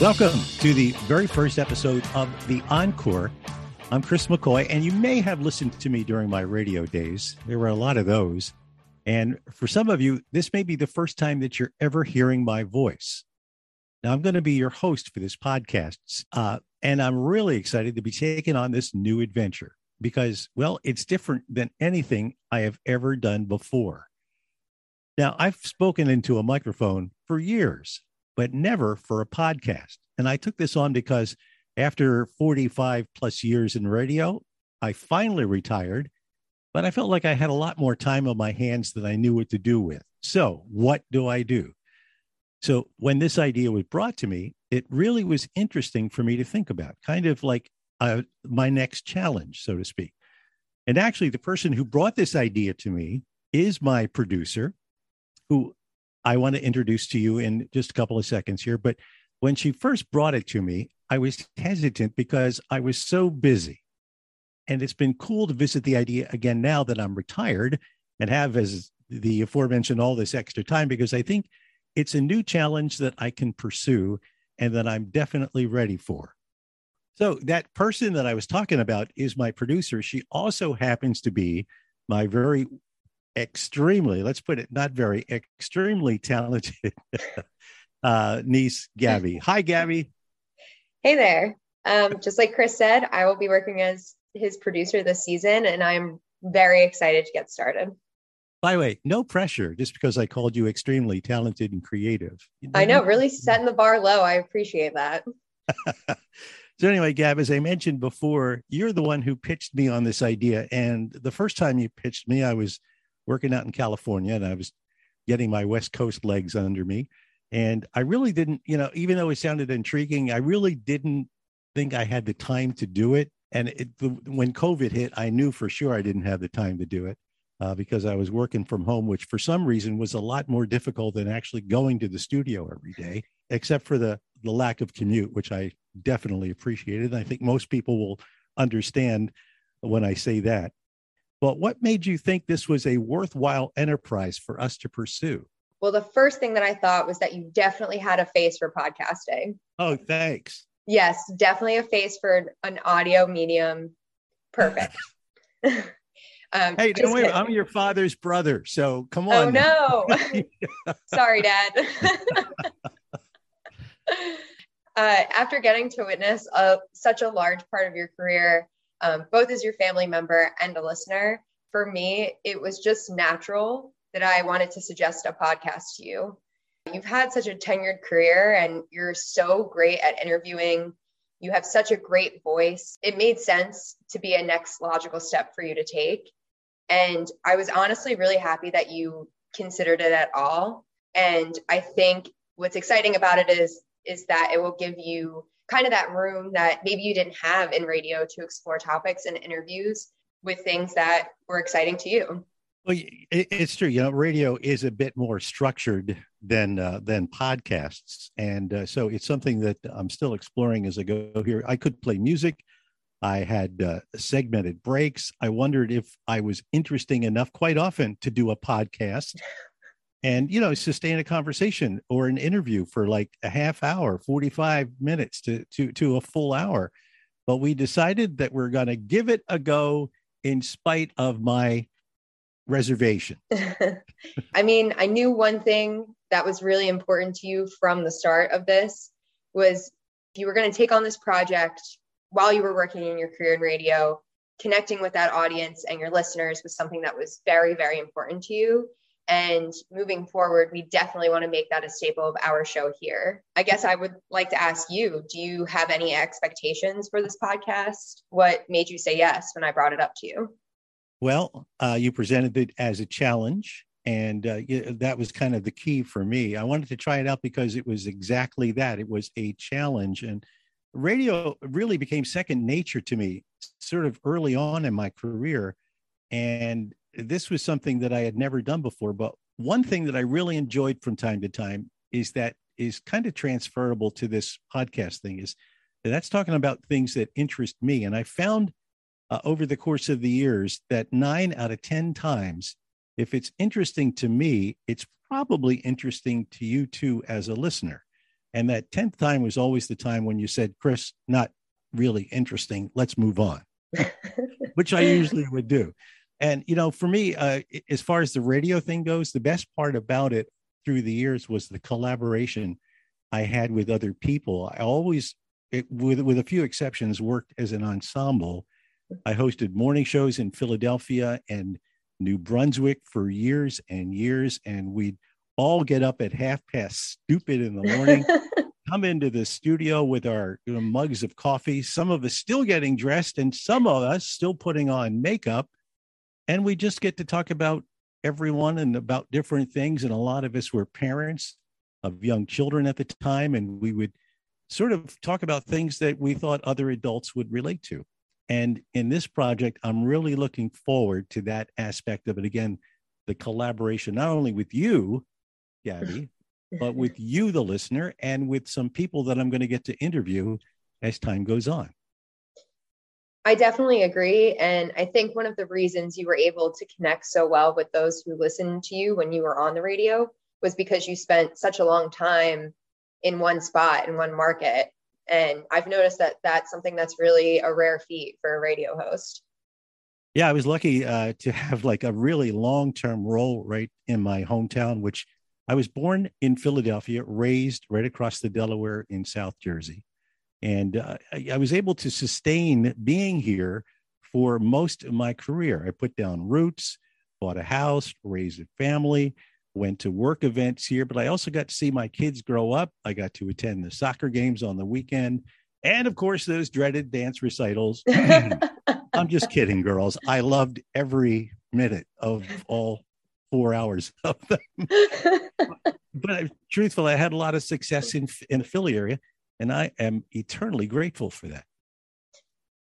Welcome to the very first episode of The Encore. I'm Chris McCoy, and you may have listened to me during my radio days. There were a lot of those. And for some of you, this may be the first time that you're ever hearing my voice. Now, I'm going to be your host for this podcast. Uh, and I'm really excited to be taking on this new adventure because, well, it's different than anything I have ever done before. Now, I've spoken into a microphone for years but never for a podcast. And I took this on because after 45 plus years in radio, I finally retired, but I felt like I had a lot more time on my hands than I knew what to do with. So, what do I do? So, when this idea was brought to me, it really was interesting for me to think about, kind of like uh, my next challenge, so to speak. And actually, the person who brought this idea to me is my producer, who I want to introduce to you in just a couple of seconds here. But when she first brought it to me, I was hesitant because I was so busy. And it's been cool to visit the idea again now that I'm retired and have, as the aforementioned, all this extra time because I think it's a new challenge that I can pursue and that I'm definitely ready for. So, that person that I was talking about is my producer. She also happens to be my very extremely, let's put it not very, extremely talented uh, niece, Gabby. Hi, Gabby. Hey there. Um, just like Chris said, I will be working as his producer this season, and I'm very excited to get started. By the way, no pressure just because I called you extremely talented and creative. I know, really setting the bar low. I appreciate that. so, anyway, Gab, as I mentioned before, you're the one who pitched me on this idea. And the first time you pitched me, I was working out in California and I was getting my West Coast legs under me. And I really didn't, you know, even though it sounded intriguing, I really didn't think I had the time to do it. And it, when COVID hit, I knew for sure I didn't have the time to do it uh, because I was working from home, which for some reason was a lot more difficult than actually going to the studio every day, except for the, the lack of commute, which I definitely appreciated. And I think most people will understand when I say that. But what made you think this was a worthwhile enterprise for us to pursue? Well, the first thing that I thought was that you definitely had a face for podcasting. Oh, thanks. Yes, definitely a face for an audio medium. Perfect. um, hey, don't worry, I'm your father's brother, so come oh, on. Oh no, sorry, Dad. uh, after getting to witness a, such a large part of your career, um, both as your family member and a listener. For me, it was just natural that I wanted to suggest a podcast to you. You've had such a tenured career and you're so great at interviewing. You have such a great voice. It made sense to be a next logical step for you to take. And I was honestly really happy that you considered it at all. And I think what's exciting about it is is that it will give you kind of that room that maybe you didn't have in radio to explore topics and interviews with things that were exciting to you. Well, it's true. You know, radio is a bit more structured than uh, than podcasts, and uh, so it's something that I'm still exploring as I go here. I could play music. I had uh, segmented breaks. I wondered if I was interesting enough, quite often, to do a podcast and you know sustain a conversation or an interview for like a half hour 45 minutes to to to a full hour. But we decided that we're going to give it a go in spite of my reservation. I mean i knew one thing that was really important to you from the start of this was if you were going to take on this project while you were working in your career in radio connecting with that audience and your listeners was something that was very very important to you and moving forward, we definitely want to make that a staple of our show here. I guess I would like to ask you do you have any expectations for this podcast? What made you say yes when I brought it up to you? Well, uh, you presented it as a challenge, and uh, that was kind of the key for me. I wanted to try it out because it was exactly that it was a challenge. And radio really became second nature to me sort of early on in my career. And this was something that I had never done before. But one thing that I really enjoyed from time to time is that is kind of transferable to this podcast thing is that's talking about things that interest me. And I found uh, over the course of the years that nine out of 10 times, if it's interesting to me, it's probably interesting to you too as a listener. And that 10th time was always the time when you said, Chris, not really interesting. Let's move on, which I usually would do. And, you know, for me, uh, as far as the radio thing goes, the best part about it through the years was the collaboration I had with other people. I always, it, with, with a few exceptions, worked as an ensemble. I hosted morning shows in Philadelphia and New Brunswick for years and years. And we'd all get up at half past stupid in the morning, come into the studio with our you know, mugs of coffee, some of us still getting dressed, and some of us still putting on makeup and we just get to talk about everyone and about different things. And a lot of us were parents of young children at the time, and we would sort of talk about things that we thought other adults would relate to. And in this project, I'm really looking forward to that aspect of it. Again, the collaboration, not only with you, Gabby, but with you, the listener, and with some people that I'm going to get to interview as time goes on. I definitely agree. And I think one of the reasons you were able to connect so well with those who listened to you when you were on the radio was because you spent such a long time in one spot in one market. And I've noticed that that's something that's really a rare feat for a radio host. Yeah, I was lucky uh, to have like a really long term role right in my hometown, which I was born in Philadelphia, raised right across the Delaware in South Jersey. And uh, I, I was able to sustain being here for most of my career. I put down roots, bought a house, raised a family, went to work events here, but I also got to see my kids grow up. I got to attend the soccer games on the weekend. And of course, those dreaded dance recitals. I'm just kidding, girls. I loved every minute of all four hours of them. but uh, truthfully, I had a lot of success in, in the Philly area. And I am eternally grateful for that.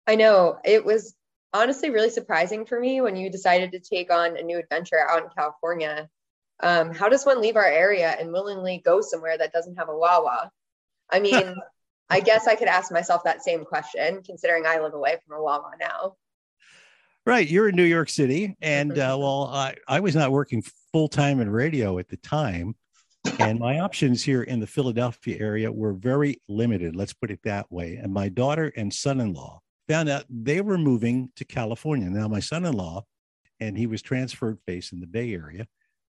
I know it was honestly really surprising for me when you decided to take on a new adventure out in California. Um, how does one leave our area and willingly go somewhere that doesn't have a Wawa? I mean, I guess I could ask myself that same question, considering I live away from a Wawa now. Right, you're in New York City, and uh, well, I, I was not working full time in radio at the time, and my options here in the Philadelphia area were very limited, let's put it that way. And my daughter and son in law found out they were moving to California. Now, my son in law, and he was transferred based in the Bay Area.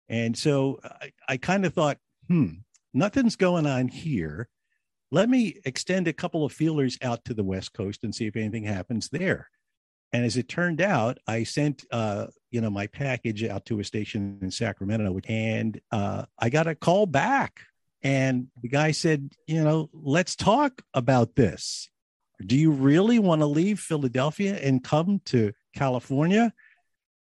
And so I, I kind of thought, hmm, nothing's going on here. Let me extend a couple of feelers out to the West Coast and see if anything happens there. And as it turned out, I sent uh, you know my package out to a station in Sacramento, and uh, I got a call back, and the guy said, you know, let's talk about this. Do you really want to leave Philadelphia and come to California?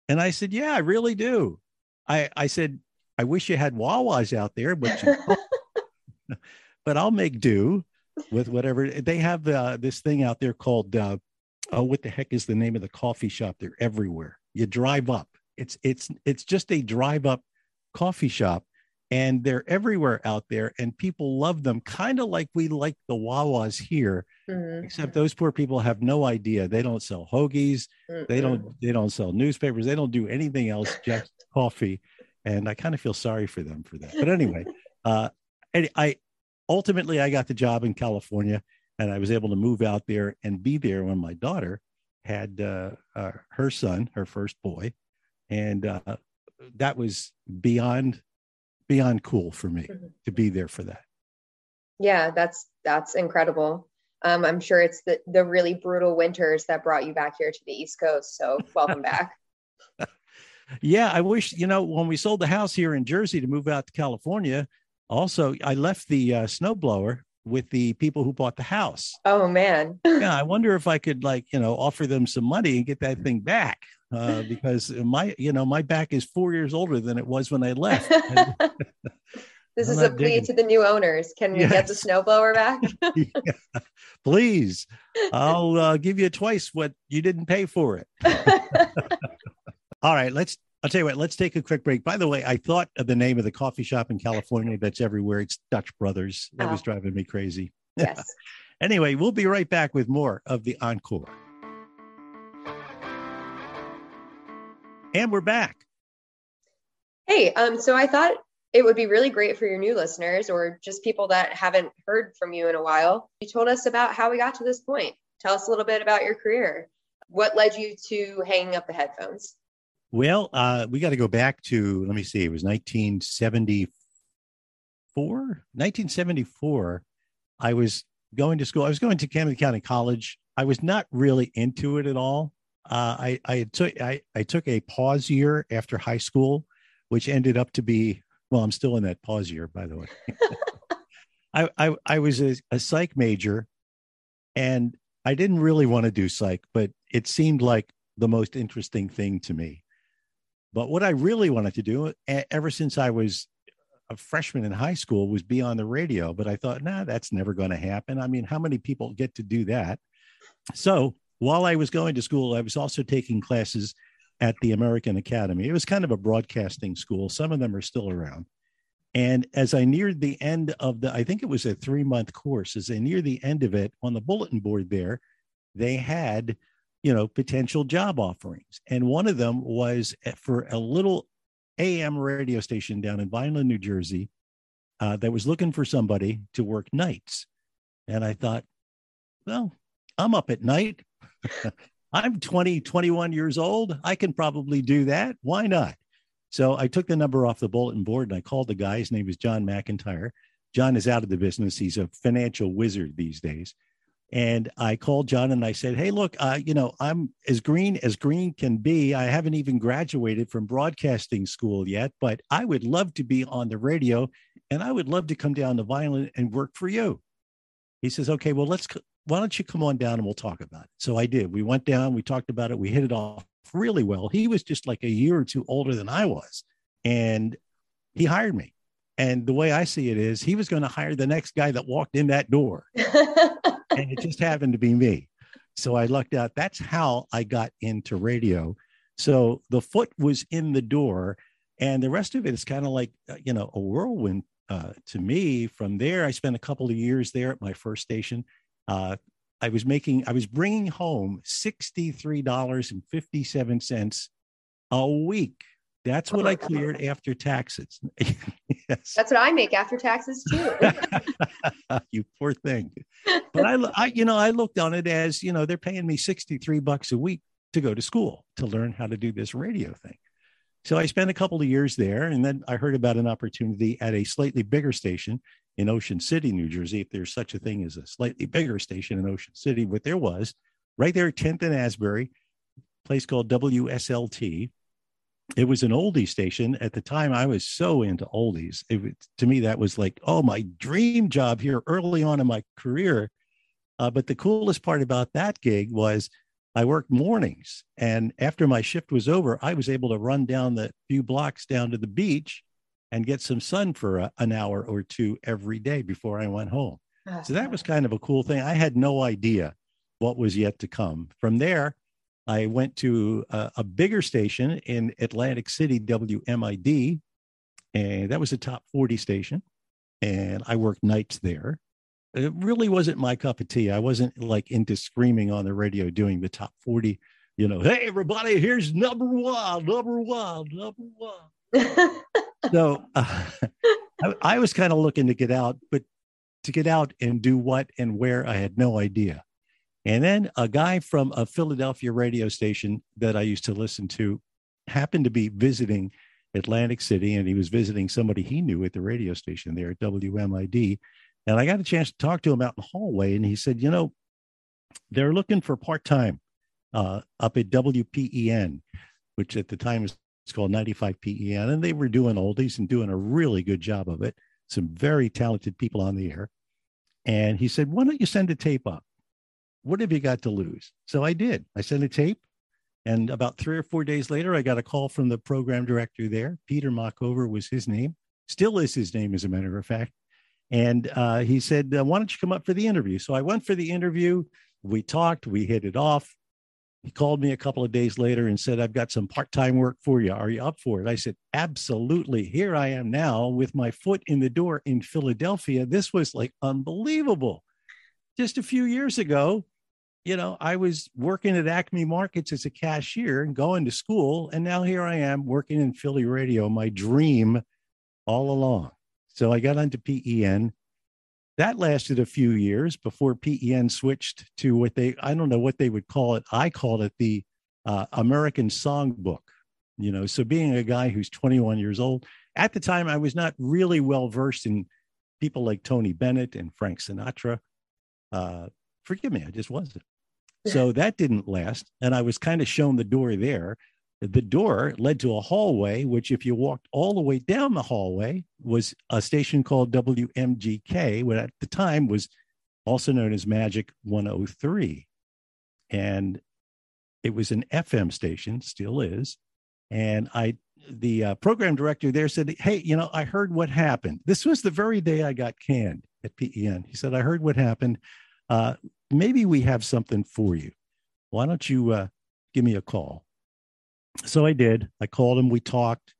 And I said, yeah, I really do. I I said, I wish you had Wawas out there, but you but I'll make do with whatever they have. Uh, this thing out there called uh, oh, what the heck is the name of the coffee shop? They're everywhere. You drive up. It's it's it's just a drive up coffee shop, and they're everywhere out there, and people love them, kind of like we like the Wawas here. Mm-hmm. Except those poor people have no idea. They don't sell hoagies. Mm-hmm. They don't. They don't sell newspapers. They don't do anything else. Just coffee. And I kind of feel sorry for them for that. But anyway, uh, I ultimately I got the job in California and I was able to move out there and be there when my daughter had uh, uh, her son, her first boy, and uh, that was beyond beyond cool for me mm-hmm. to be there for that. Yeah, that's that's incredible. Um, I'm sure it's the the really brutal winters that brought you back here to the East Coast. So welcome back. yeah, I wish you know when we sold the house here in Jersey to move out to California. Also, I left the uh, snowblower with the people who bought the house. Oh man. yeah, I wonder if I could like, you know, offer them some money and get that thing back. Uh, because my, you know, my back is four years older than it was when I left. this is a plea digging. to the new owners. Can we yes. get the snowblower back? yeah. Please, I'll uh, give you twice what you didn't pay for it. All right, let's I'll tell you what, let's take a quick break. By the way, I thought of the name of the coffee shop in California that's everywhere. It's Dutch Brothers. That oh. was driving me crazy. Yes. anyway, we'll be right back with more of the Encore. And we're back. Hey, um, so I thought it would be really great for your new listeners or just people that haven't heard from you in a while. You told us about how we got to this point. Tell us a little bit about your career. What led you to hanging up the headphones? Well, uh, we got to go back to, let me see, it was 1974. 1974. I was going to school. I was going to Camden County College. I was not really into it at all. Uh, I I took I, I took a pause year after high school, which ended up to be well. I'm still in that pause year, by the way. I, I I was a, a psych major, and I didn't really want to do psych, but it seemed like the most interesting thing to me. But what I really wanted to do, ever since I was a freshman in high school, was be on the radio. But I thought, nah, that's never going to happen. I mean, how many people get to do that? So while I was going to school, I was also taking classes at the American Academy. It was kind of a broadcasting school. Some of them are still around. And as I neared the end of the, I think it was a three month course, as I neared the end of it on the bulletin board there, they had, you know, potential job offerings. And one of them was for a little AM radio station down in Vineland, New Jersey, uh, that was looking for somebody to work nights. And I thought, well, I'm up at night. I'm 20, 21 years old. I can probably do that. Why not? So I took the number off the bulletin board and I called the guy. His name is John McIntyre. John is out of the business. He's a financial wizard these days. And I called John and I said, Hey, look, uh, you know, I'm as green as green can be. I haven't even graduated from broadcasting school yet, but I would love to be on the radio and I would love to come down to Vineland and work for you. He says, Okay, well, let's, why don't you come on down and we'll talk about it? So I did. We went down, we talked about it, we hit it off really well. He was just like a year or two older than I was. And he hired me. And the way I see it is he was going to hire the next guy that walked in that door. and it just happened to be me. So I lucked out. That's how I got into radio. So the foot was in the door, and the rest of it is kind of like, uh, you know, a whirlwind uh, to me. From there, I spent a couple of years there at my first station. Uh, I was making, I was bringing home $63.57 a week. That's what I cleared after taxes. yes. That's what I make after taxes too. you poor thing. But I, I, you know, I looked on it as, you know, they're paying me 63 bucks a week to go to school to learn how to do this radio thing. So I spent a couple of years there. And then I heard about an opportunity at a slightly bigger station in Ocean City, New Jersey, if there's such a thing as a slightly bigger station in Ocean City, what there was right there, 10th and Asbury, place called WSLT. It was an oldie station. At the time, I was so into oldies. It, to me, that was like, oh, my dream job here early on in my career. Uh, but the coolest part about that gig was I worked mornings. And after my shift was over, I was able to run down the few blocks down to the beach and get some sun for a, an hour or two every day before I went home. So that was kind of a cool thing. I had no idea what was yet to come. From there, I went to a, a bigger station in Atlantic City, WMID, and that was a top 40 station. And I worked nights there. It really wasn't my cup of tea. I wasn't like into screaming on the radio doing the top 40, you know, hey, everybody, here's number one, number one, number one. so uh, I, I was kind of looking to get out, but to get out and do what and where I had no idea. And then a guy from a Philadelphia radio station that I used to listen to happened to be visiting Atlantic City, and he was visiting somebody he knew at the radio station there at WMID. And I got a chance to talk to him out in the hallway, and he said, You know, they're looking for part time uh, up at WPEN, which at the time was called 95 PEN, and they were doing oldies and doing a really good job of it. Some very talented people on the air. And he said, Why don't you send a tape up? What have you got to lose? So I did. I sent a tape. And about three or four days later, I got a call from the program director there. Peter Mockover was his name, still is his name, as a matter of fact. And uh, he said, uh, Why don't you come up for the interview? So I went for the interview. We talked, we hit it off. He called me a couple of days later and said, I've got some part time work for you. Are you up for it? I said, Absolutely. Here I am now with my foot in the door in Philadelphia. This was like unbelievable. Just a few years ago, you know, I was working at Acme Markets as a cashier and going to school. And now here I am working in Philly radio, my dream all along. So I got onto PEN. That lasted a few years before PEN switched to what they, I don't know what they would call it. I called it the uh, American Songbook. You know, so being a guy who's 21 years old, at the time I was not really well versed in people like Tony Bennett and Frank Sinatra. Uh, forgive me, I just wasn't. So that didn't last. And I was kind of shown the door there. The door led to a hallway, which, if you walked all the way down the hallway, was a station called WMGK, which at the time was also known as Magic 103. And it was an FM station, still is. And I, the uh, program director there said, Hey, you know, I heard what happened. This was the very day I got canned at PEN. He said, I heard what happened. Uh, maybe we have something for you. Why don't you uh, give me a call? So I did. I called him. We talked.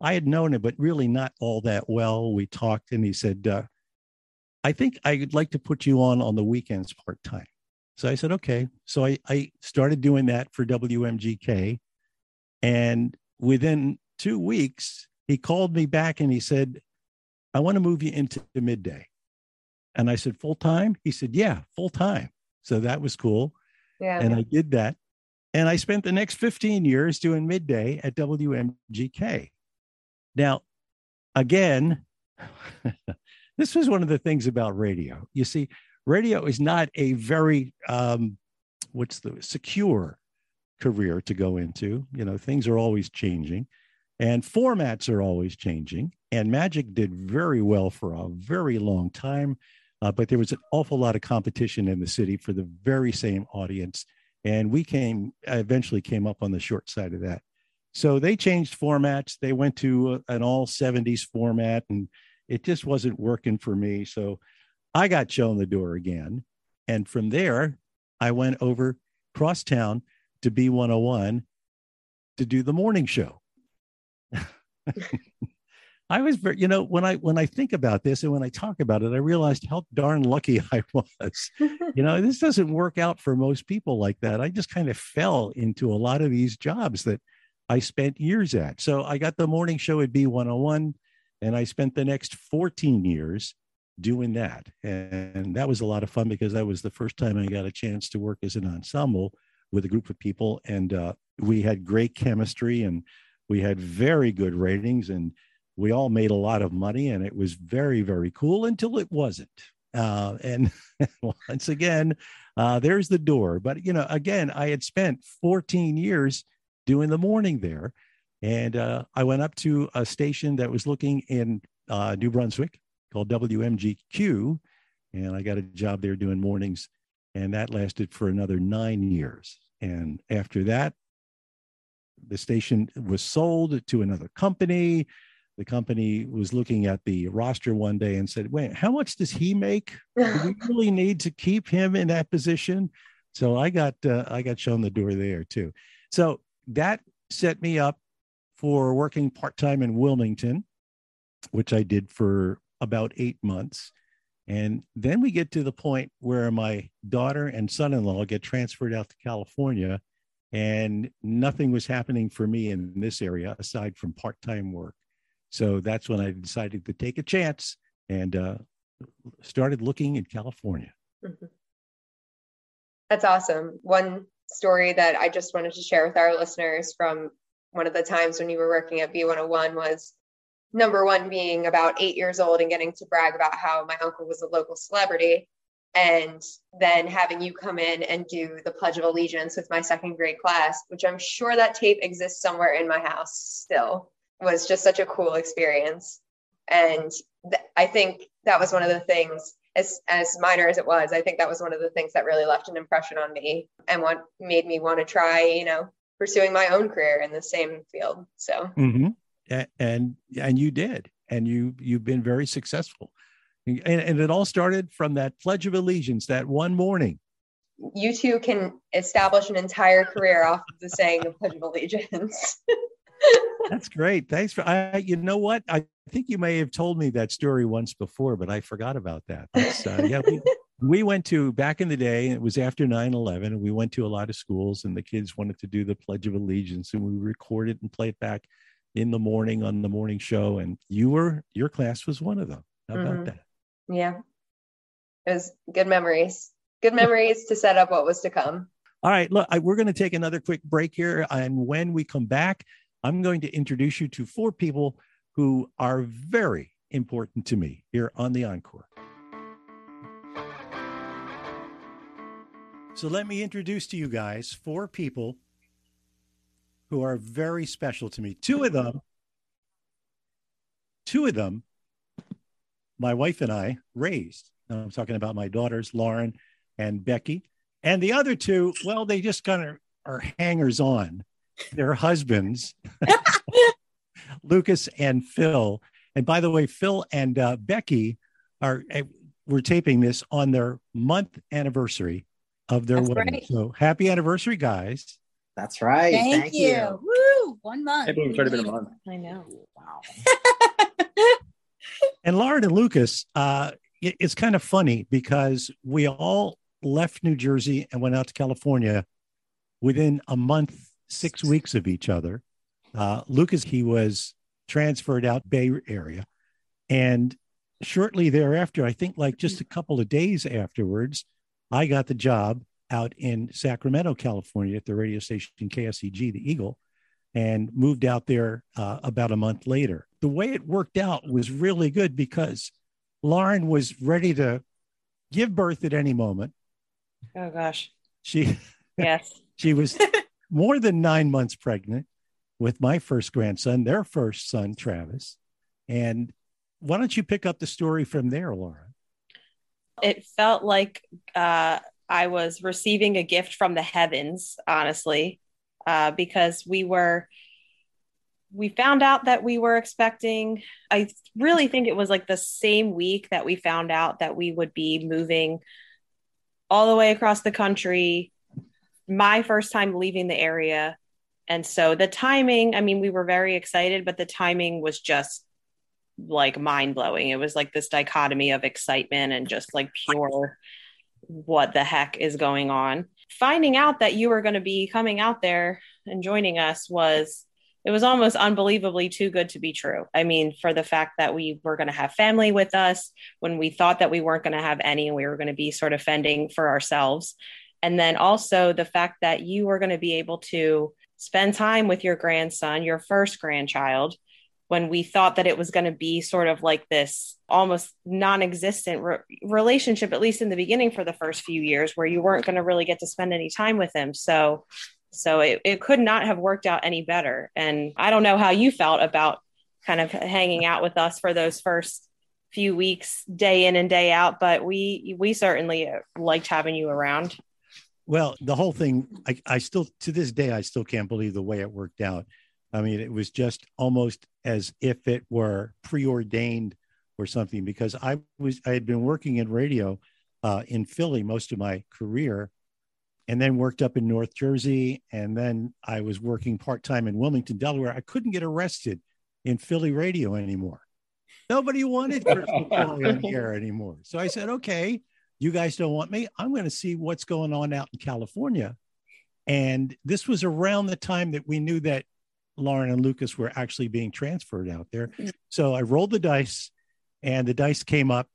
I had known him, but really not all that well. We talked, and he said, uh, I think I'd like to put you on on the weekends part time. So I said, okay. So I, I started doing that for WMGK. And within two weeks, he called me back and he said, I want to move you into the midday. And I said, full time? He said, yeah, full time. So that was cool. Yeah. And I did that. And I spent the next 15 years doing midday at WMGK. Now, again, this was one of the things about radio. You see, radio is not a very, um, what's the secure career to go into. You know, things are always changing and formats are always changing. And Magic did very well for a very long time. Uh, but there was an awful lot of competition in the city for the very same audience. And we came, eventually came up on the short side of that. So they changed formats. They went to an all 70s format and it just wasn't working for me. So I got shown the door again. And from there, I went over cross town to B101 to do the morning show. I was very, you know, when I when I think about this and when I talk about it, I realized how darn lucky I was. you know, this doesn't work out for most people like that. I just kind of fell into a lot of these jobs that I spent years at. So I got the morning show at B101 and I spent the next 14 years doing that. And that was a lot of fun because that was the first time I got a chance to work as an ensemble with a group of people. And uh, we had great chemistry and we had very good ratings and we all made a lot of money and it was very very cool until it wasn't. Uh, and once again uh, there's the door. But you know again i had spent 14 years doing the morning there and uh, i went up to a station that was looking in uh, new brunswick called wmgq and i got a job there doing mornings and that lasted for another nine years. And after that the station was sold to another company the company was looking at the roster one day and said, wait, how much does he make? Do we really need to keep him in that position? So I got uh, I got shown the door there too. So that set me up for working part-time in Wilmington, which I did for about eight months. And then we get to the point where my daughter and son-in-law get transferred out to California and nothing was happening for me in this area aside from part-time work. So that's when I decided to take a chance and uh, started looking in California. Mm-hmm. That's awesome. One story that I just wanted to share with our listeners from one of the times when you were working at B101 was number one being about eight years old and getting to brag about how my uncle was a local celebrity and then having you come in and do the pledge of allegiance with my second grade class which i'm sure that tape exists somewhere in my house still was just such a cool experience. And th- I think that was one of the things, as, as minor as it was, I think that was one of the things that really left an impression on me and what made me want to try, you know, pursuing my own career in the same field. So, mm-hmm. and, and you did, and you, you've been very successful. And, and it all started from that Pledge of Allegiance that one morning you too can establish an entire career off of the saying the Pledge of Allegiance. That's great. Thanks for I you know what? I think you may have told me that story once before, but I forgot about that. Uh, yeah, we, we went to back in the day, it was after 9-11, and we went to a lot of schools and the kids wanted to do the Pledge of Allegiance and we recorded and played back. in the morning on the morning show, and you were your class was one of them. How mm-hmm. about that? Yeah, it was good memories. Good memories to set up what was to come. All right, look, I, we're going to take another quick break here, and when we come back, I'm going to introduce you to four people who are very important to me here on the Encore. So let me introduce to you guys four people who are very special to me. Two of them, two of them, my wife and I raised. I'm talking about my daughters, Lauren and Becky. And the other two, well, they just kind of are hangers on. Their husbands, Lucas and Phil. And by the way, Phil and uh, Becky are, uh, we're taping this on their month anniversary of their That's wedding. Right. So happy anniversary, guys. That's right. Thank, Thank you. you. Woo! One month. It would have been a month. I know. Wow. and Lauren and Lucas, uh, it, it's kind of funny because we all left New Jersey and went out to California within a month, six weeks of each other. Uh, Lucas, he was transferred out Bay Area. And shortly thereafter, I think like just a couple of days afterwards, I got the job out in Sacramento, California at the radio station KSEG, the Eagle, and moved out there uh, about a month later. The way it worked out was really good because Lauren was ready to give birth at any moment. Oh, gosh. She, yes, she was more than nine months pregnant with my first grandson, their first son, Travis. And why don't you pick up the story from there, Lauren? It felt like uh, I was receiving a gift from the heavens, honestly, uh, because we were, we found out that we were expecting. I really think it was like the same week that we found out that we would be moving all the way across the country. My first time leaving the area and so the timing, I mean, we were very excited, but the timing was just like mind blowing. It was like this dichotomy of excitement and just like pure what the heck is going on. Finding out that you were going to be coming out there and joining us was it was almost unbelievably too good to be true. I mean, for the fact that we were going to have family with us when we thought that we weren't going to have any and we were going to be sort of fending for ourselves. And then also the fact that you were going to be able to spend time with your grandson, your first grandchild, when we thought that it was going to be sort of like this almost non existent re- relationship, at least in the beginning for the first few years, where you weren't going to really get to spend any time with him. So, so it, it could not have worked out any better. And I don't know how you felt about kind of hanging out with us for those first few weeks, day in and day out, but we, we certainly uh, liked having you around. Well, the whole thing, I, I still, to this day, I still can't believe the way it worked out. I mean, it was just almost as if it were preordained or something because I was, I had been working in radio uh, in Philly most of my career and then worked up in North Jersey. And then I was working part time in Wilmington, Delaware. I couldn't get arrested in Philly radio anymore. Nobody wanted Crystal on the air anymore. So I said, okay, you guys don't want me. I'm going to see what's going on out in California. And this was around the time that we knew that Lauren and Lucas were actually being transferred out there. Mm-hmm. So I rolled the dice, and the dice came up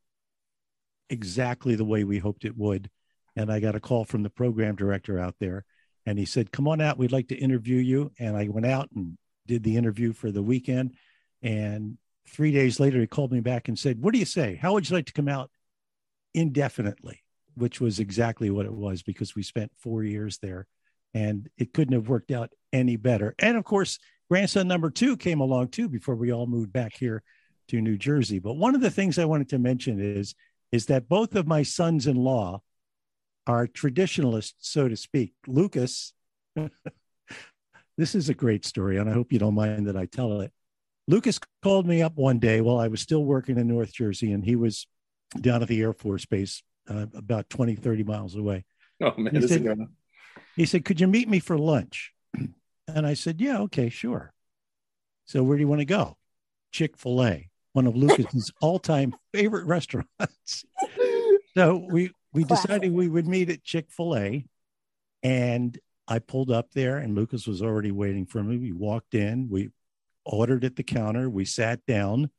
exactly the way we hoped it would. And I got a call from the program director out there, and he said, Come on out. We'd like to interview you. And I went out and did the interview for the weekend. And three days later, he called me back and said, What do you say? How would you like to come out indefinitely, which was exactly what it was because we spent four years there and it couldn't have worked out any better. And of course, grandson number two came along too before we all moved back here to New Jersey. But one of the things I wanted to mention is is that both of my sons-in-law are traditionalists, so to speak. Lucas, this is a great story, and I hope you don't mind that I tell it. Lucas called me up one day while I was still working in North Jersey, and he was down at the Air Force Base, uh, about 20, 30 miles away. Oh, man. He said, he said, Could you meet me for lunch? And I said, Yeah, okay, sure. So where do you want to go? Chick fil A, one of Lucas's all time favorite restaurants. so we, we decided we would meet at Chick fil A. And I pulled up there, and Lucas was already waiting for me. We walked in, we ordered at the counter. We sat down.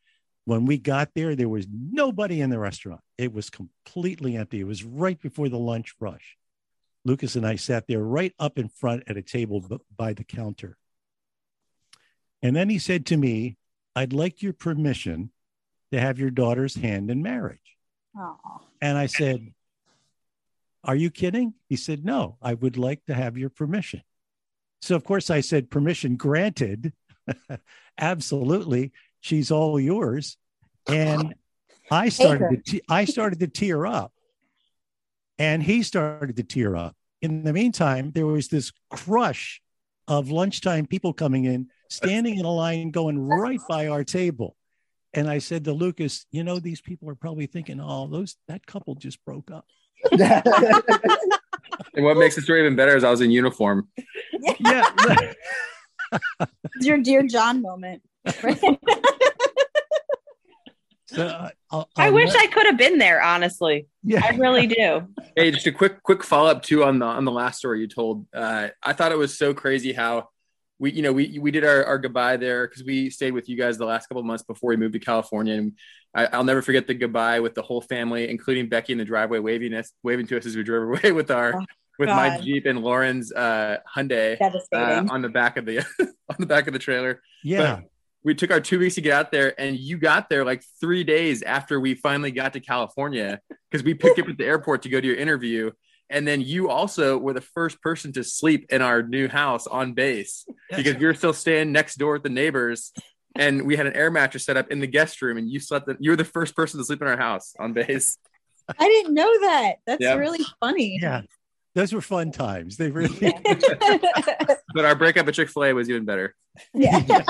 When we got there, there was nobody in the restaurant. It was completely empty. It was right before the lunch rush. Lucas and I sat there right up in front at a table by the counter. And then he said to me, I'd like your permission to have your daughter's hand in marriage. Aww. And I said, Are you kidding? He said, No, I would like to have your permission. So, of course, I said, Permission granted. Absolutely. She's all yours. And I started to te- I started to tear up. And he started to tear up. In the meantime, there was this crush of lunchtime people coming in, standing in a line, going right by our table. And I said to Lucas, you know, these people are probably thinking, oh, those that couple just broke up. and what makes the story even better is I was in uniform. Yeah. your dear John moment. So uh, I'll, I'll i wish let... I could have been there. Honestly, yeah, I really do. Hey, just a quick quick follow up too on the on the last story you told. Uh, I thought it was so crazy how we you know we we did our, our goodbye there because we stayed with you guys the last couple months before we moved to California, and I, will never forget the goodbye with the whole family, including Becky in the driveway waving us waving to us as we drove away with our. Oh, with God. my Jeep and Lauren's uh, Hyundai uh, on the back of the on the back of the trailer. Yeah, but we took our two weeks to get out there, and you got there like three days after we finally got to California because we picked up at the airport to go to your interview and then you also were the first person to sleep in our new house on base because you're still staying next door with the neighbors and we had an air mattress set up in the guest room and you slept the, you were the first person to sleep in our house on base. I didn't know that. That's yep. really funny. Yeah those were fun times they really but our breakup at chick-fil-a was even better yeah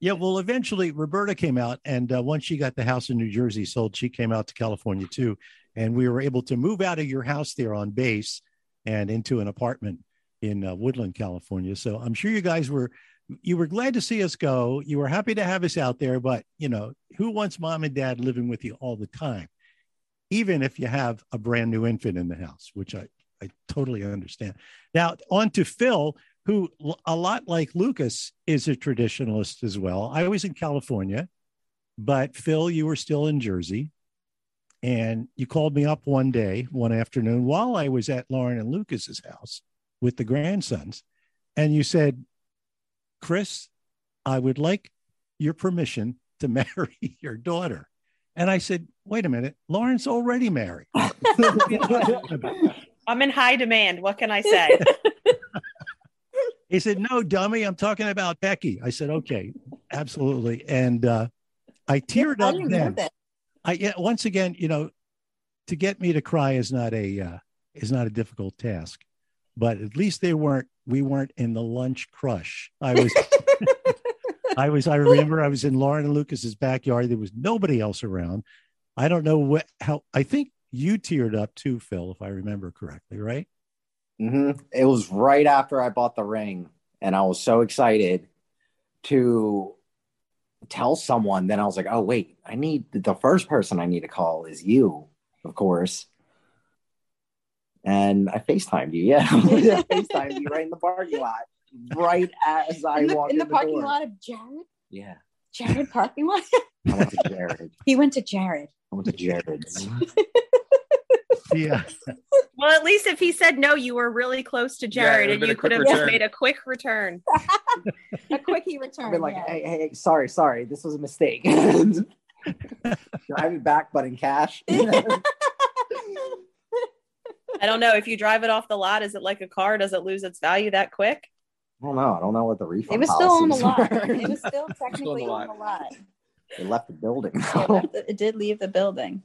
yeah well eventually roberta came out and uh, once she got the house in new jersey sold she came out to california too and we were able to move out of your house there on base and into an apartment in uh, Woodland, California. So I'm sure you guys were you were glad to see us go. You were happy to have us out there, but you know, who wants mom and dad living with you all the time? Even if you have a brand new infant in the house, which I, I totally understand. Now, on to Phil, who a lot like Lucas is a traditionalist as well. I was in California, but Phil, you were still in Jersey. And you called me up one day, one afternoon, while I was at Lauren and Lucas's house with the grandsons. And you said, Chris, I would like your permission to marry your daughter. And I said, wait a minute, Lauren's already married. I'm in high demand. What can I say? he said, no, dummy, I'm talking about Becky. I said, okay, absolutely. And uh, I teared yeah, up I then. I yeah, once again, you know, to get me to cry is not a uh, is not a difficult task, but at least they weren't. We weren't in the lunch crush. I was. I was. I remember I was in Lauren and Lucas's backyard. There was nobody else around. I don't know what how. I think you teared up too, Phil, if I remember correctly, right? Mm-hmm. It was right after I bought the ring, and I was so excited to tell someone, then I was like, oh, wait, I need the first person I need to call is you, of course. And I FaceTimed you. Yeah. I FaceTimed you right in the parking lot, right as I in the, walked in the, the parking door. lot of Jared. Yeah. Jared parking lot. I went to Jared. He went to Jared. I went to Jared's. yeah. Well, at least if he said no, you were really close to Jared, yeah, and you could have just made a quick return. a quickie return. I've been like, yeah. hey, hey, sorry, sorry, this was a mistake. Drive it back, but in cash. I don't know. If you drive it off the lot, is it like a car? Does it lose its value that quick? I don't know. I don't know what the refund. Was. It was still on the lot. It was still technically on the lot. It left the building. it, left the, it did leave the building.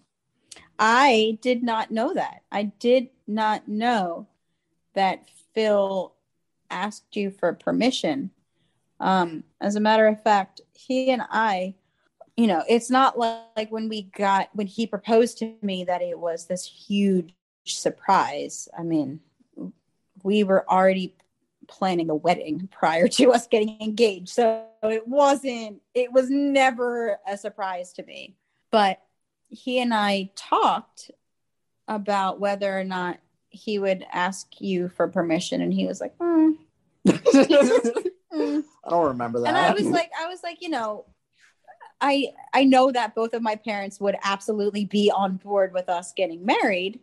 I did not know that. I did not know that Phil asked you for permission. Um, as a matter of fact, he and I, you know, it's not like, like when we got when he proposed to me that it was this huge surprise. I mean, we were already planning a wedding prior to us getting engaged. So it wasn't, it was never a surprise to me. But he and I talked about whether or not he would ask you for permission, and he was like, mm. mm. I don't remember that. and I was like, I was like, you know, I I know that both of my parents would absolutely be on board with us getting married.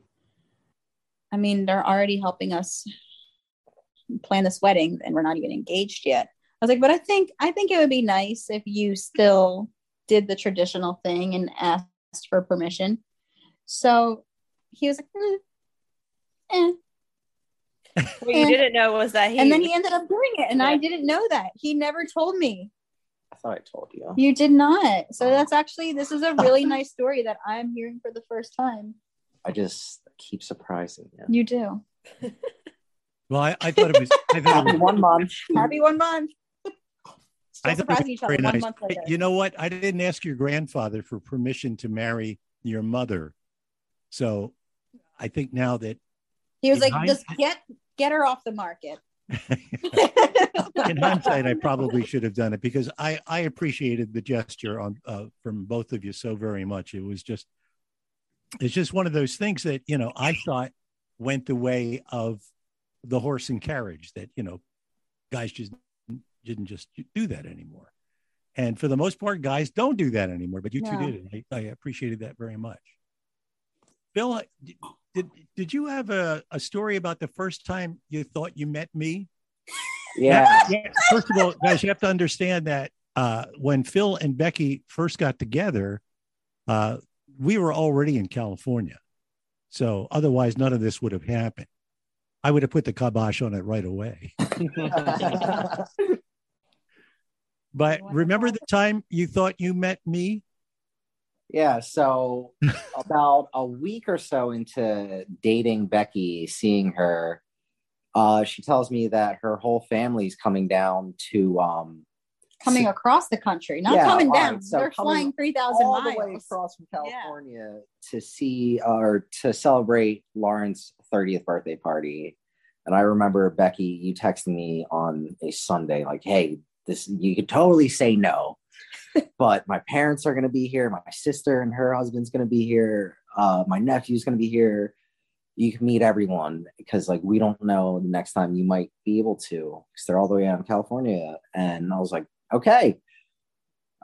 I mean, they're already helping us plan this wedding, and we're not even engaged yet. I was like, but I think I think it would be nice if you still did the traditional thing and asked for permission. So he was like, "Mm, eh. What you didn't know was that he and then he ended up doing it, and I didn't know that. He never told me. I thought I told you. You did not. So that's actually this is a really nice story that I'm hearing for the first time. I just keep surprising you. You do. Well, I, I thought it was. I thought it was One month. Happy one month. Still I thought surprising each other very one month later. You know what? I didn't ask your grandfather for permission to marry your mother. So I think now that he was in like, just get get her off the market. in hindsight, I probably should have done it because I, I appreciated the gesture on uh, from both of you so very much. It was just, it's just one of those things that, you know, I thought went the way of the horse and carriage that, you know, guys just didn't just do that anymore. And for the most part, guys don't do that anymore, but you two did it. I, I appreciated that very much. Phil, did, did you have a, a story about the first time you thought you met me? Yeah. Yeah, First of all, guys, you have to understand that uh, when Phil and Becky first got together, uh, we were already in California. So otherwise, none of this would have happened. I would have put the kibosh on it right away. But remember the time you thought you met me? Yeah, so about a week or so into dating Becky, seeing her, uh, she tells me that her whole family's coming down to um, Coming across the country, not Yeah, coming down. right, so They're coming flying three thousand miles. the way across from Yeah. California to see or to celebrate Lauren's 30th birthday party. And I remember Becky, you texting me on a Sunday, like, hey, this you could totally say no. but my parents are gonna be here, my sister and her husband's gonna be here, uh, my nephew's gonna be here. You can meet everyone because like we don't know the next time you might be able to because they're all the way out in California. And I was like, okay.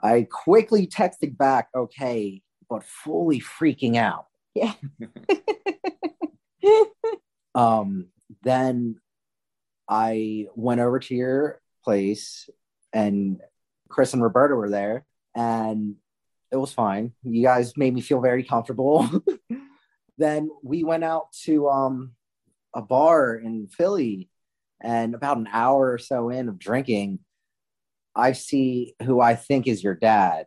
I quickly texted back, okay, but fully freaking out. Yeah. Um, then I went over to your place and Chris and Roberta were there and it was fine. You guys made me feel very comfortable. then we went out to um a bar in Philly and about an hour or so in of drinking, I see who I think is your dad,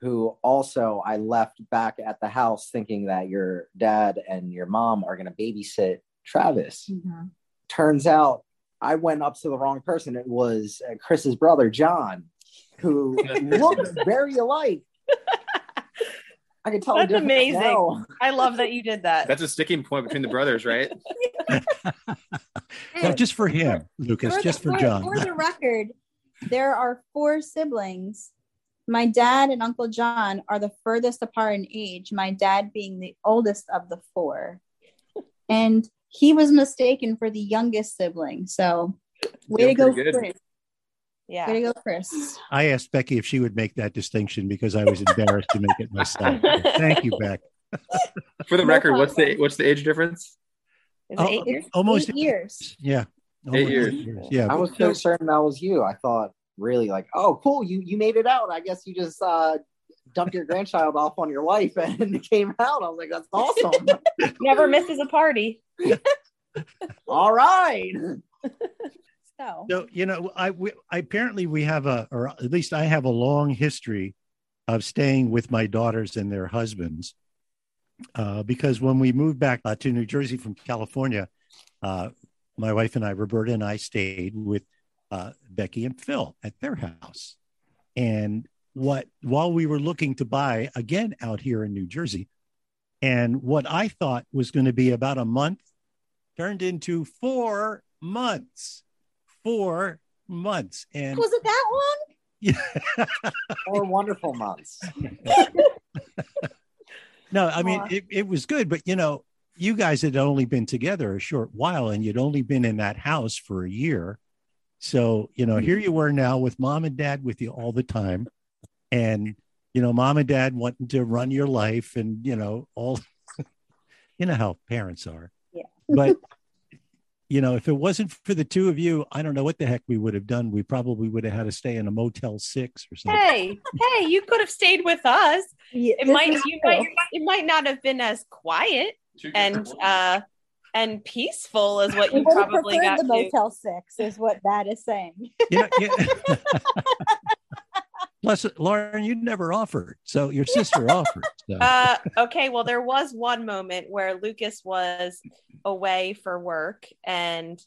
who also I left back at the house thinking that your dad and your mom are going to babysit Travis. Mhm. Turns out I went up to the wrong person. It was uh, Chris's brother, John, who looked very alike. I could tell That's amazing. now. I love that you did that. That's a sticking point between the brothers, right? No, just for him, Lucas, the- just for for, John. For the record, there are four siblings. My dad and Uncle John are the furthest apart in age, my dad being the oldest of the four. And he was mistaken for the youngest sibling. So, way to go, good. Chris. Yeah. Way to go, Chris. I asked Becky if she would make that distinction because I was embarrassed to make it myself. Thank you, Beck. For the No record, what's the what's the age difference? Is it oh, eight Oh, years? Almost Eight years. Yeah. Eight Almost years. Yeah. I was so certain that was you. I thought really like, oh, cool, you you made it out. I guess you just uh, dumped your grandchild off on your wife and it came out. I was like, that's awesome. Never misses a party. All right. So, So you know, I, we, I apparently we have a, or at least I have a long history of staying with my daughters and their husbands, uh, because when we moved back uh, to New Jersey from California, uh, my wife and I, Roberta and I, stayed with uh, Becky and Phil at their house, and what while we were looking to buy again out here in New Jersey, and what I thought was going to be about a month turned into four months four months and was it that long? yeah. Four wonderful months. no i mean it, it was good but you know you guys had only been together a short while and you'd only been in that house for a year So, you know, here you were now with mom and dad with you all the time. And, you know, mom and dad wanting to run your life and, you know, all, you know how parents are. Yeah. But, you know, if it wasn't for the two of you, I don't know what the heck we would have done. We probably would have had to stay in a Motel Six or something. Hey, hey, you could have stayed with us. Yeah, It might you might it might not have been as quiet and uh and peaceful is what you would have probably preferred got the to. Motel Six, is what that is saying. Yeah, yeah. Plus, Lauren, you never offered. So your sister offered. So. Uh, okay, well, there was one moment where Lucas was away for work, and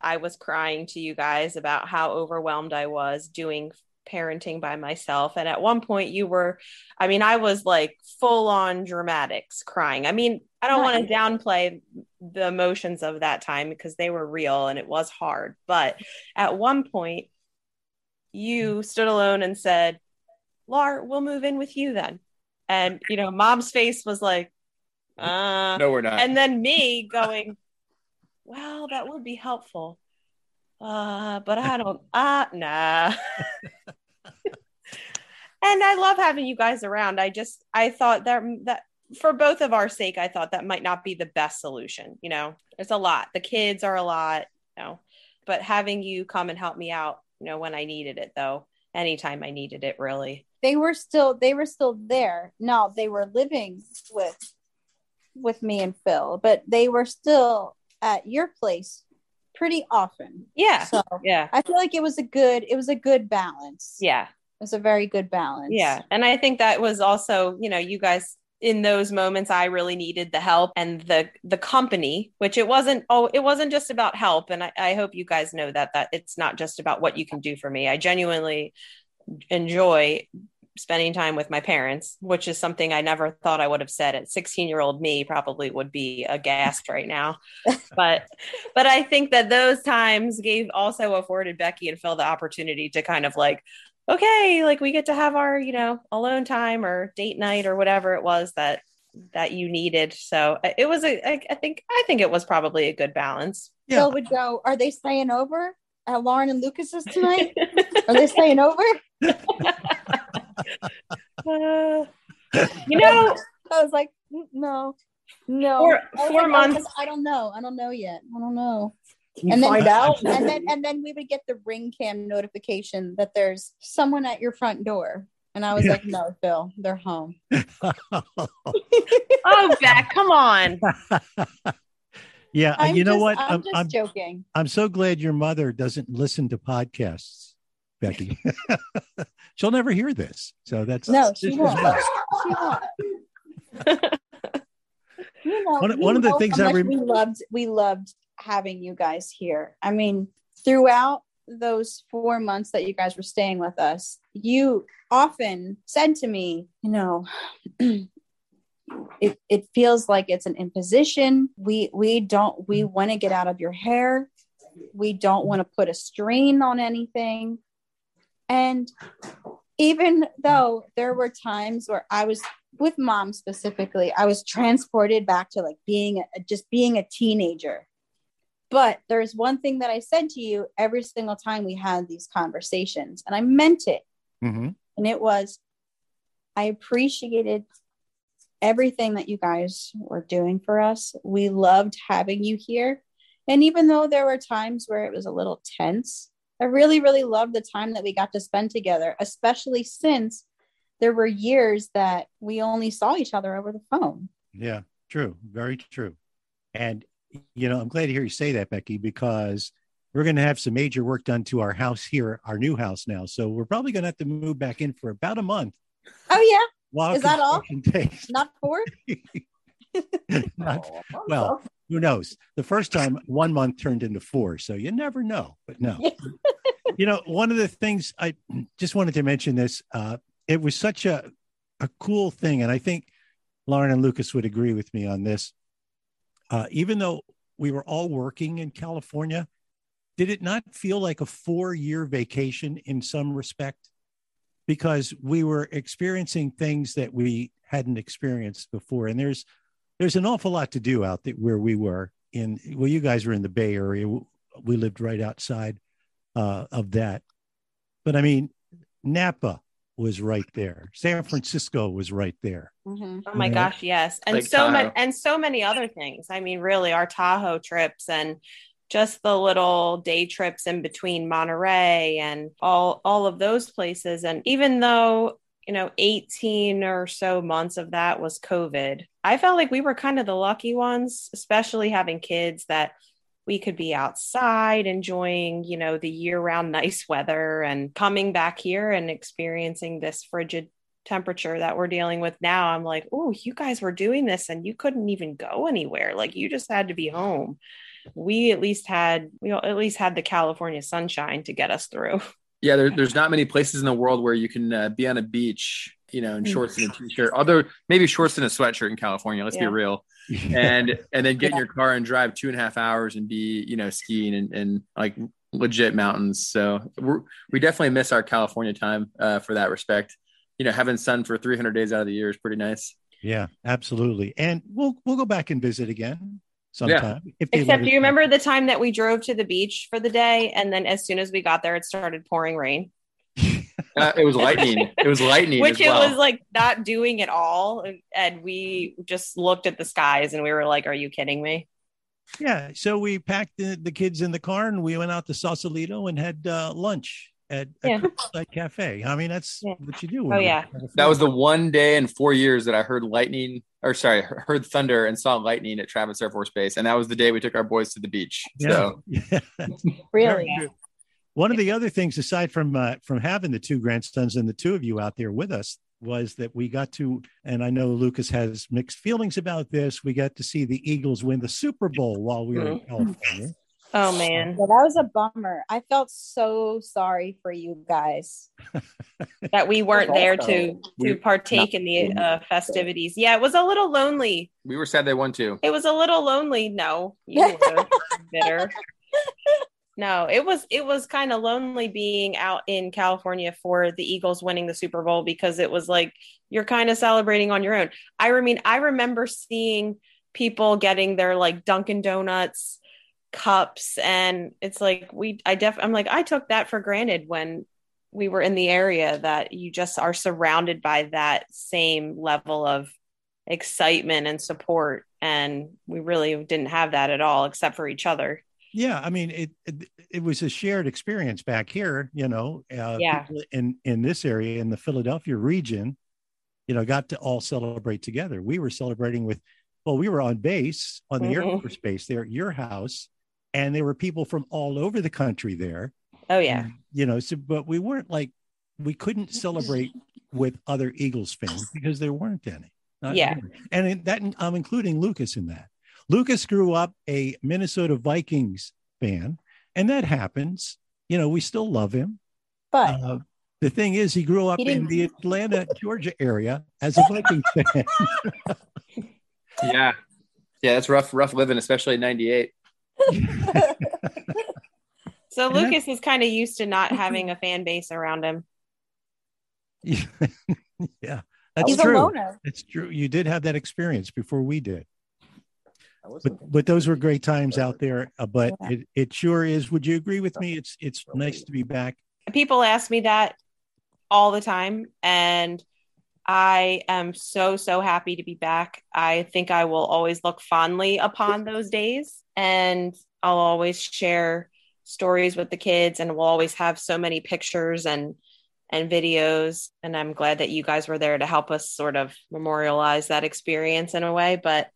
I was crying to you guys about how overwhelmed I was doing parenting by myself. And at one point, you were, I mean, I was like full on dramatics crying. I mean, I don't want to downplay the emotions of that time because they were real and it was hard. But at one point, you stood alone and said, Lar, we'll move in with you then. And, you know, mom's face was like, uh, No, we're not. and then me going, well, that would be helpful. Uh, but I don't, uh, nah. and I love having you guys around. I just, I thought that, that for both of our sake, I thought that might not be the best solution. You know, it's a lot. The kids are a lot, you know, but having you come and help me out, you know, when I needed it though, anytime I needed it, really. They were still they were still there. No, they were living with with me and Phil, but they were still at your place pretty often. Yeah. So Yeah. I feel like it was a good it was a good balance. Yeah. It was a very good balance. Yeah. And I think that was also, you know, you guys in those moments I really needed the help and the the company, which it wasn't oh, it wasn't just about help. And I, I hope you guys know that that it's not just about what you can do for me. I genuinely enjoy spending time with my parents, which is something I never thought I would have said at 16 year old me probably would be aghast right now. but but I think that those times gave also afforded Becky and Phil the opportunity to kind of like okay, like we get to have our, you know, alone time or date night or whatever it was that that you needed. So uh, it was a I, I think I think it was probably a good balance. Yeah. Phil would go, Are they staying over at Lauren and Lucas's tonight? Are they staying over? Uh, you know, I was like, "Mm, no, no. Four- four like, "Oh, months." I don't know. I don't know yet. I don't know. Can you And then- find out? And then and then we would get the ring cam notification that there's someone at your front door. And I was Yeah. like, no, Phil, they're home. oh Beck, come on. yeah, uh, I'm you know just- what? I'm, I'm, just I'm, joking. I'm so glad your mother doesn't listen to podcasts, Becky. She'll never hear this. So that's No, she won't. She won't. You know, One of- one of the things I much rem- we loved we loved having you guys here. I mean, throughout those four months that you guys were staying with us, you often said to me, you know, it, it feels like it's an imposition. We we don't we want to get out of your hair. We don't want to put a strain on anything. And even though there were times where I was with mom specifically, I was transported back to like being a, just being a teenager. But there's one thing that I said to you every single time we had these conversations, and I meant it. Mhm. And it was, I appreciated everything that you guys were doing for us. We loved having you here. And even though there were times where it was a little tense, I really, really loved the time that we got to spend together, especially since there were years that we only saw each other over the phone. Yeah, true. Very true. And, you know, I'm glad to hear you say that, Becky, because we're going to have some major work done to our house here, our new house now. So we're probably going to have to move back in for about a month. Oh, yeah, While Is that all? takes. not four. Not- well, who knows? The first time, one month turned into four. So you never know, but no. you know, one of the things I just wanted to mention this, uh, it was such a, a cool thing. And I think Lauren and Lucas would agree with me on this. Uh, even though we were all working in California, did it not feel like a four year vacation in some respect? Because we were experiencing things that we hadn't experienced before. And there's there's an awful lot to do out there where we were in well, you guys were in the Bay Area. We lived right outside uh, of that. But I mean, Napa was right there. San Francisco was right there. Mm-hmm. Oh my Yeah. gosh, yes. And Lake so many and so many other things. I mean, really our Tahoe trips and just the little day trips in between Monterey and all all of those places and even though you know 18 or so months of that was covid i felt like we were kind of the lucky ones especially having kids that we could be outside enjoying you know the year round nice weather and coming back here and experiencing this frigid temperature that we're dealing with now i'm like oh you guys were doing this and you couldn't even go anywhere like you just had to be home we at least had we at least had the california sunshine to get us through Yeah, there, there's not many places in the world where you can uh, be on a beach, you know, in shorts and a t-shirt. Although maybe shorts and a sweatshirt in California. Let's Yeah. be real. And and then get in your car and drive two and a half hours and be, you know, skiing and, in like legit mountains. So we're, we definitely miss our California time uh, for that respect. You know, having sun for 300 days out of the year is pretty nice. yeah, absolutely. And we'll we'll go back and visit again sometime. If Except, do you remember the time that we drove to the beach for the day, and then as soon as we got there, it started pouring rain, Uh, it was lightning. It was lightning. which as it well. was like not doing at all. And we just looked at the skies and we were like, "Are you kidding me?" Yeah, so we packed the, the kids in the car and we went out to Sausalito and had uh, lunch at a Yeah. curbside cafe. I mean, that's Yeah. what you do. Oh, yeah. That was the one day in four years that I heard lightning, or sorry, heard thunder and saw lightning at Travis Air Force Base, and that was the day we took our boys to the beach. yeah. So yeah. Really? Very good. One of the other things, aside from uh, from having the two grandsons and the two of you out there with us, was that we got to, and I know Lucas has mixed feelings about this. We got to see the Eagles win the Super Bowl while we were in California. Oh man, Yeah, that was a bummer. I felt so sorry for you guys. that we weren't there to to We- partake in the uh, festivities. Yeah, it was a little lonely. we were sad they won too. It was a little lonely. No, you were bitter. No, it was it was kind of lonely being out in California for the Eagles winning the Super Bowl because it was like you're kind of celebrating on your own. I mean, I remember seeing people getting their like Dunkin' Donuts cups and it's like we I def I'm like I took that for granted when we were in the area that you just are surrounded by that same level of excitement and support and we really didn't have that at all except for each other. Yeah, I mean, it, it it was a shared experience back here. You know, uh, Yeah. in in this area in the Philadelphia region, you know, got to all celebrate together. We were celebrating with, well, we were on base on the Air Mhm. Force Base there at your house, and there were people from all over the country there. Oh yeah. you know so but we weren't like we couldn't celebrate with other eagles fans because there weren't any Not Yeah. really. and in that i'm including lucas in that lucas grew up a minnesota vikings fan and that happens. You know we still love him. But uh, the thing is he grew up He in the atlanta georgia area as a vikings fan. Yeah, yeah, that's rough, rough living, especially in '98. So And that- Lucas is kind of used to not having a fan base around him. yeah that's he's a true. loner. it's true. You did have that experience before we did but but those were great times out there uh, but Yeah. it, it sure is would you agree with me it's it's nice to be back People ask me that all the time and I am so so happy to be back. I think I will always look fondly upon those days and I'll always share stories with the kids and we'll always have so many pictures and and videos and I'm glad that you guys were there to help us sort of memorialize that experience in a way but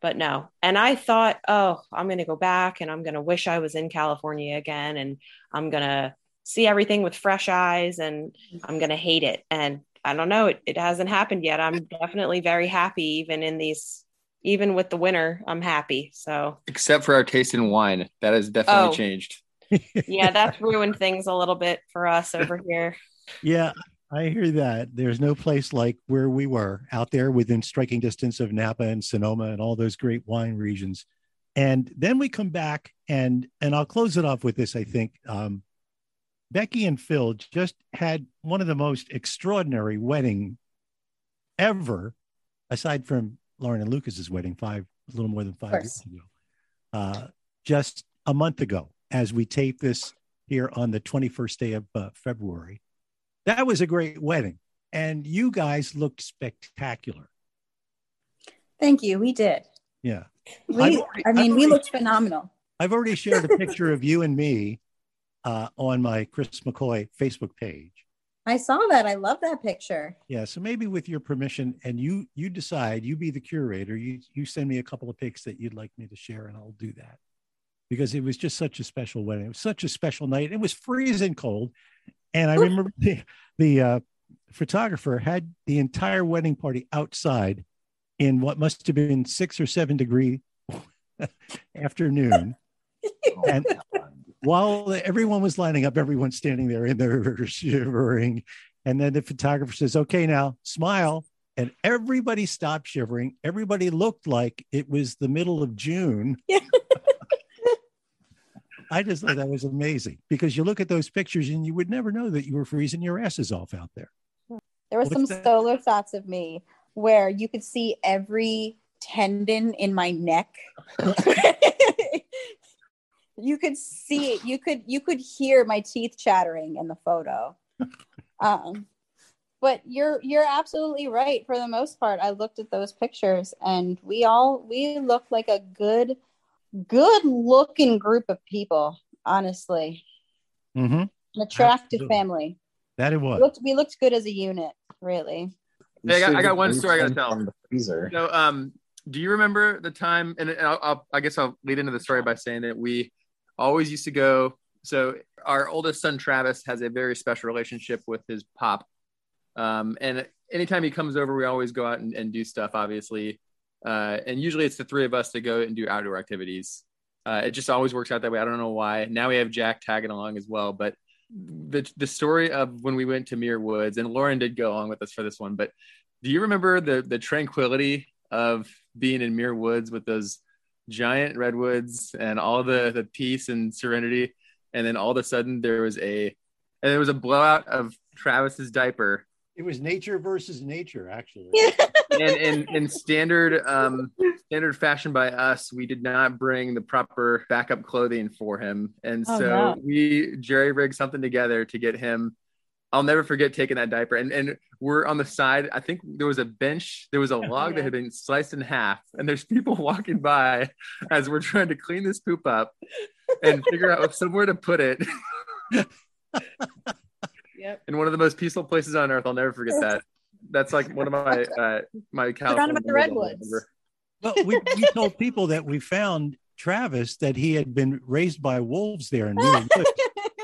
but no. And I thought, oh, I'm going to go back and I'm going to wish I was in California again and I'm going to see everything with fresh eyes and I'm going to hate it. And I don't know, it, it hasn't happened yet. I'm definitely very happy, even in these, even with the winter, I'm happy. So, Except for our taste in wine, that has definitely Oh. changed. yeah, that's ruined things a little bit for us over here. Yeah, I hear that. There's no place like where we were out there within striking distance of Napa and Sonoma and all those great wine regions. And then we come back and and I'll close it off with this. I think um, Becky and Phil just had one of the most extraordinary wedding ever, aside from Lauren and Lucas's wedding five, a little more than five years ago. Uh, just a month ago, as we tape this here on the 21st day of uh, February. That was a great wedding, and you guys looked spectacular. Thank you. We did. Yeah. We, already- I mean, I've we looked phenomenal. I've already shared a picture of you and me uh, on my Chris McCoy Facebook page. I saw that. I love that picture. Yeah, so maybe with your permission, and you you decide, you be the curator. You you send me a couple of pics that you'd like me to share, and I'll do that because it was just such a special wedding. It was such a special night. It was freezing cold, and I remember the the uh, photographer had the entire wedding party outside in what must have been six or seven degree afternoon. and while everyone was lining up, everyone's standing there and they're shivering. And then the photographer says, okay, now smile. And everybody stopped shivering. Everybody looked like it was the middle of June. I just thought that was amazing because you look at those pictures and you would never know that you were freezing your asses off out there. There were What's some that? solar shots of me where you could see every tendon in my neck. you could see it. You could you could hear my teeth chattering in the photo. Um, but you're you're absolutely right. For the most part, I looked at those pictures and we all we looked like a good good looking group of people. Honestly, Mm-hmm. an attractive Absolutely. family. That it We was. looked, we looked good as a unit. Really. Hey, I got- I got one story I gotta tell. From the freezer. So, um, do you remember the time? And I'll, I'll, I guess I'll lead into the story by saying that we always used to go. So, our oldest son Travis has a very special relationship with his pop, um, and anytime he comes over, we always go out and, and do stuff. Obviously, uh, and usually it's the three of us to go and do outdoor activities. Uh, it just always works out that way. I don't know why. Now we have Jack tagging along as well, but the the story of when we went to Muir Woods, and Lauren did go along with us for this one, but do you remember the the tranquility of being in Muir Woods with those giant redwoods and all the the peace and serenity, and then all of a sudden there was a and there was a blowout of Travis's diaper, It was nature versus nature, actually. and in in standard um standard fashion by us, we did not bring the proper backup clothing for him, and Oh, so no. we jerry rigged something together to get him. I'll never forget taking that diaper, and and we're on the side. I think there was a bench, there was a log that had been sliced in half, and there's people walking by as we're trying to clean this poop up and figure out somewhere to put it Yep. in one of the most peaceful places on earth. I'll never forget that. That's like one of my uh, my California. about the memories I'll redwoods. remember. Well, we, we told people that we found Travis that he had been raised by wolves there in Muir Woods,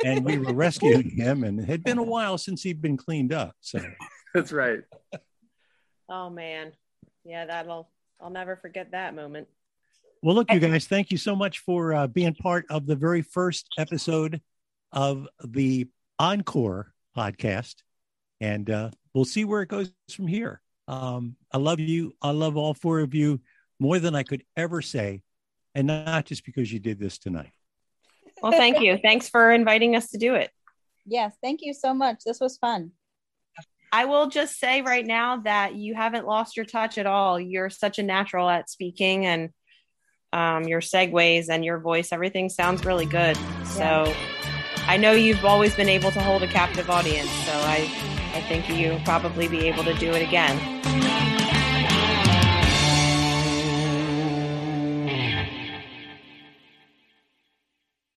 and we were rescuing him, and it had been a while since he'd been cleaned up. So That's right. Oh man. Yeah, that'll I'll never forget that moment. Well, look, you guys, thank you so much for uh, being part of the very first episode of the Encore podcast. And uh, we'll see where it goes from here. Um, I love you. I love all four of you more than I could ever say. And not just because you did this tonight. Well, thank you. Thanks for inviting us to do it. Yes, thank you so much. This was fun. I will just say right now that you haven't lost your touch at all. You're such a natural at speaking and um, your segues and your voice, everything sounds really good. So I know you've always been able to hold a captive audience. So I, I think you'll probably be able to do it again.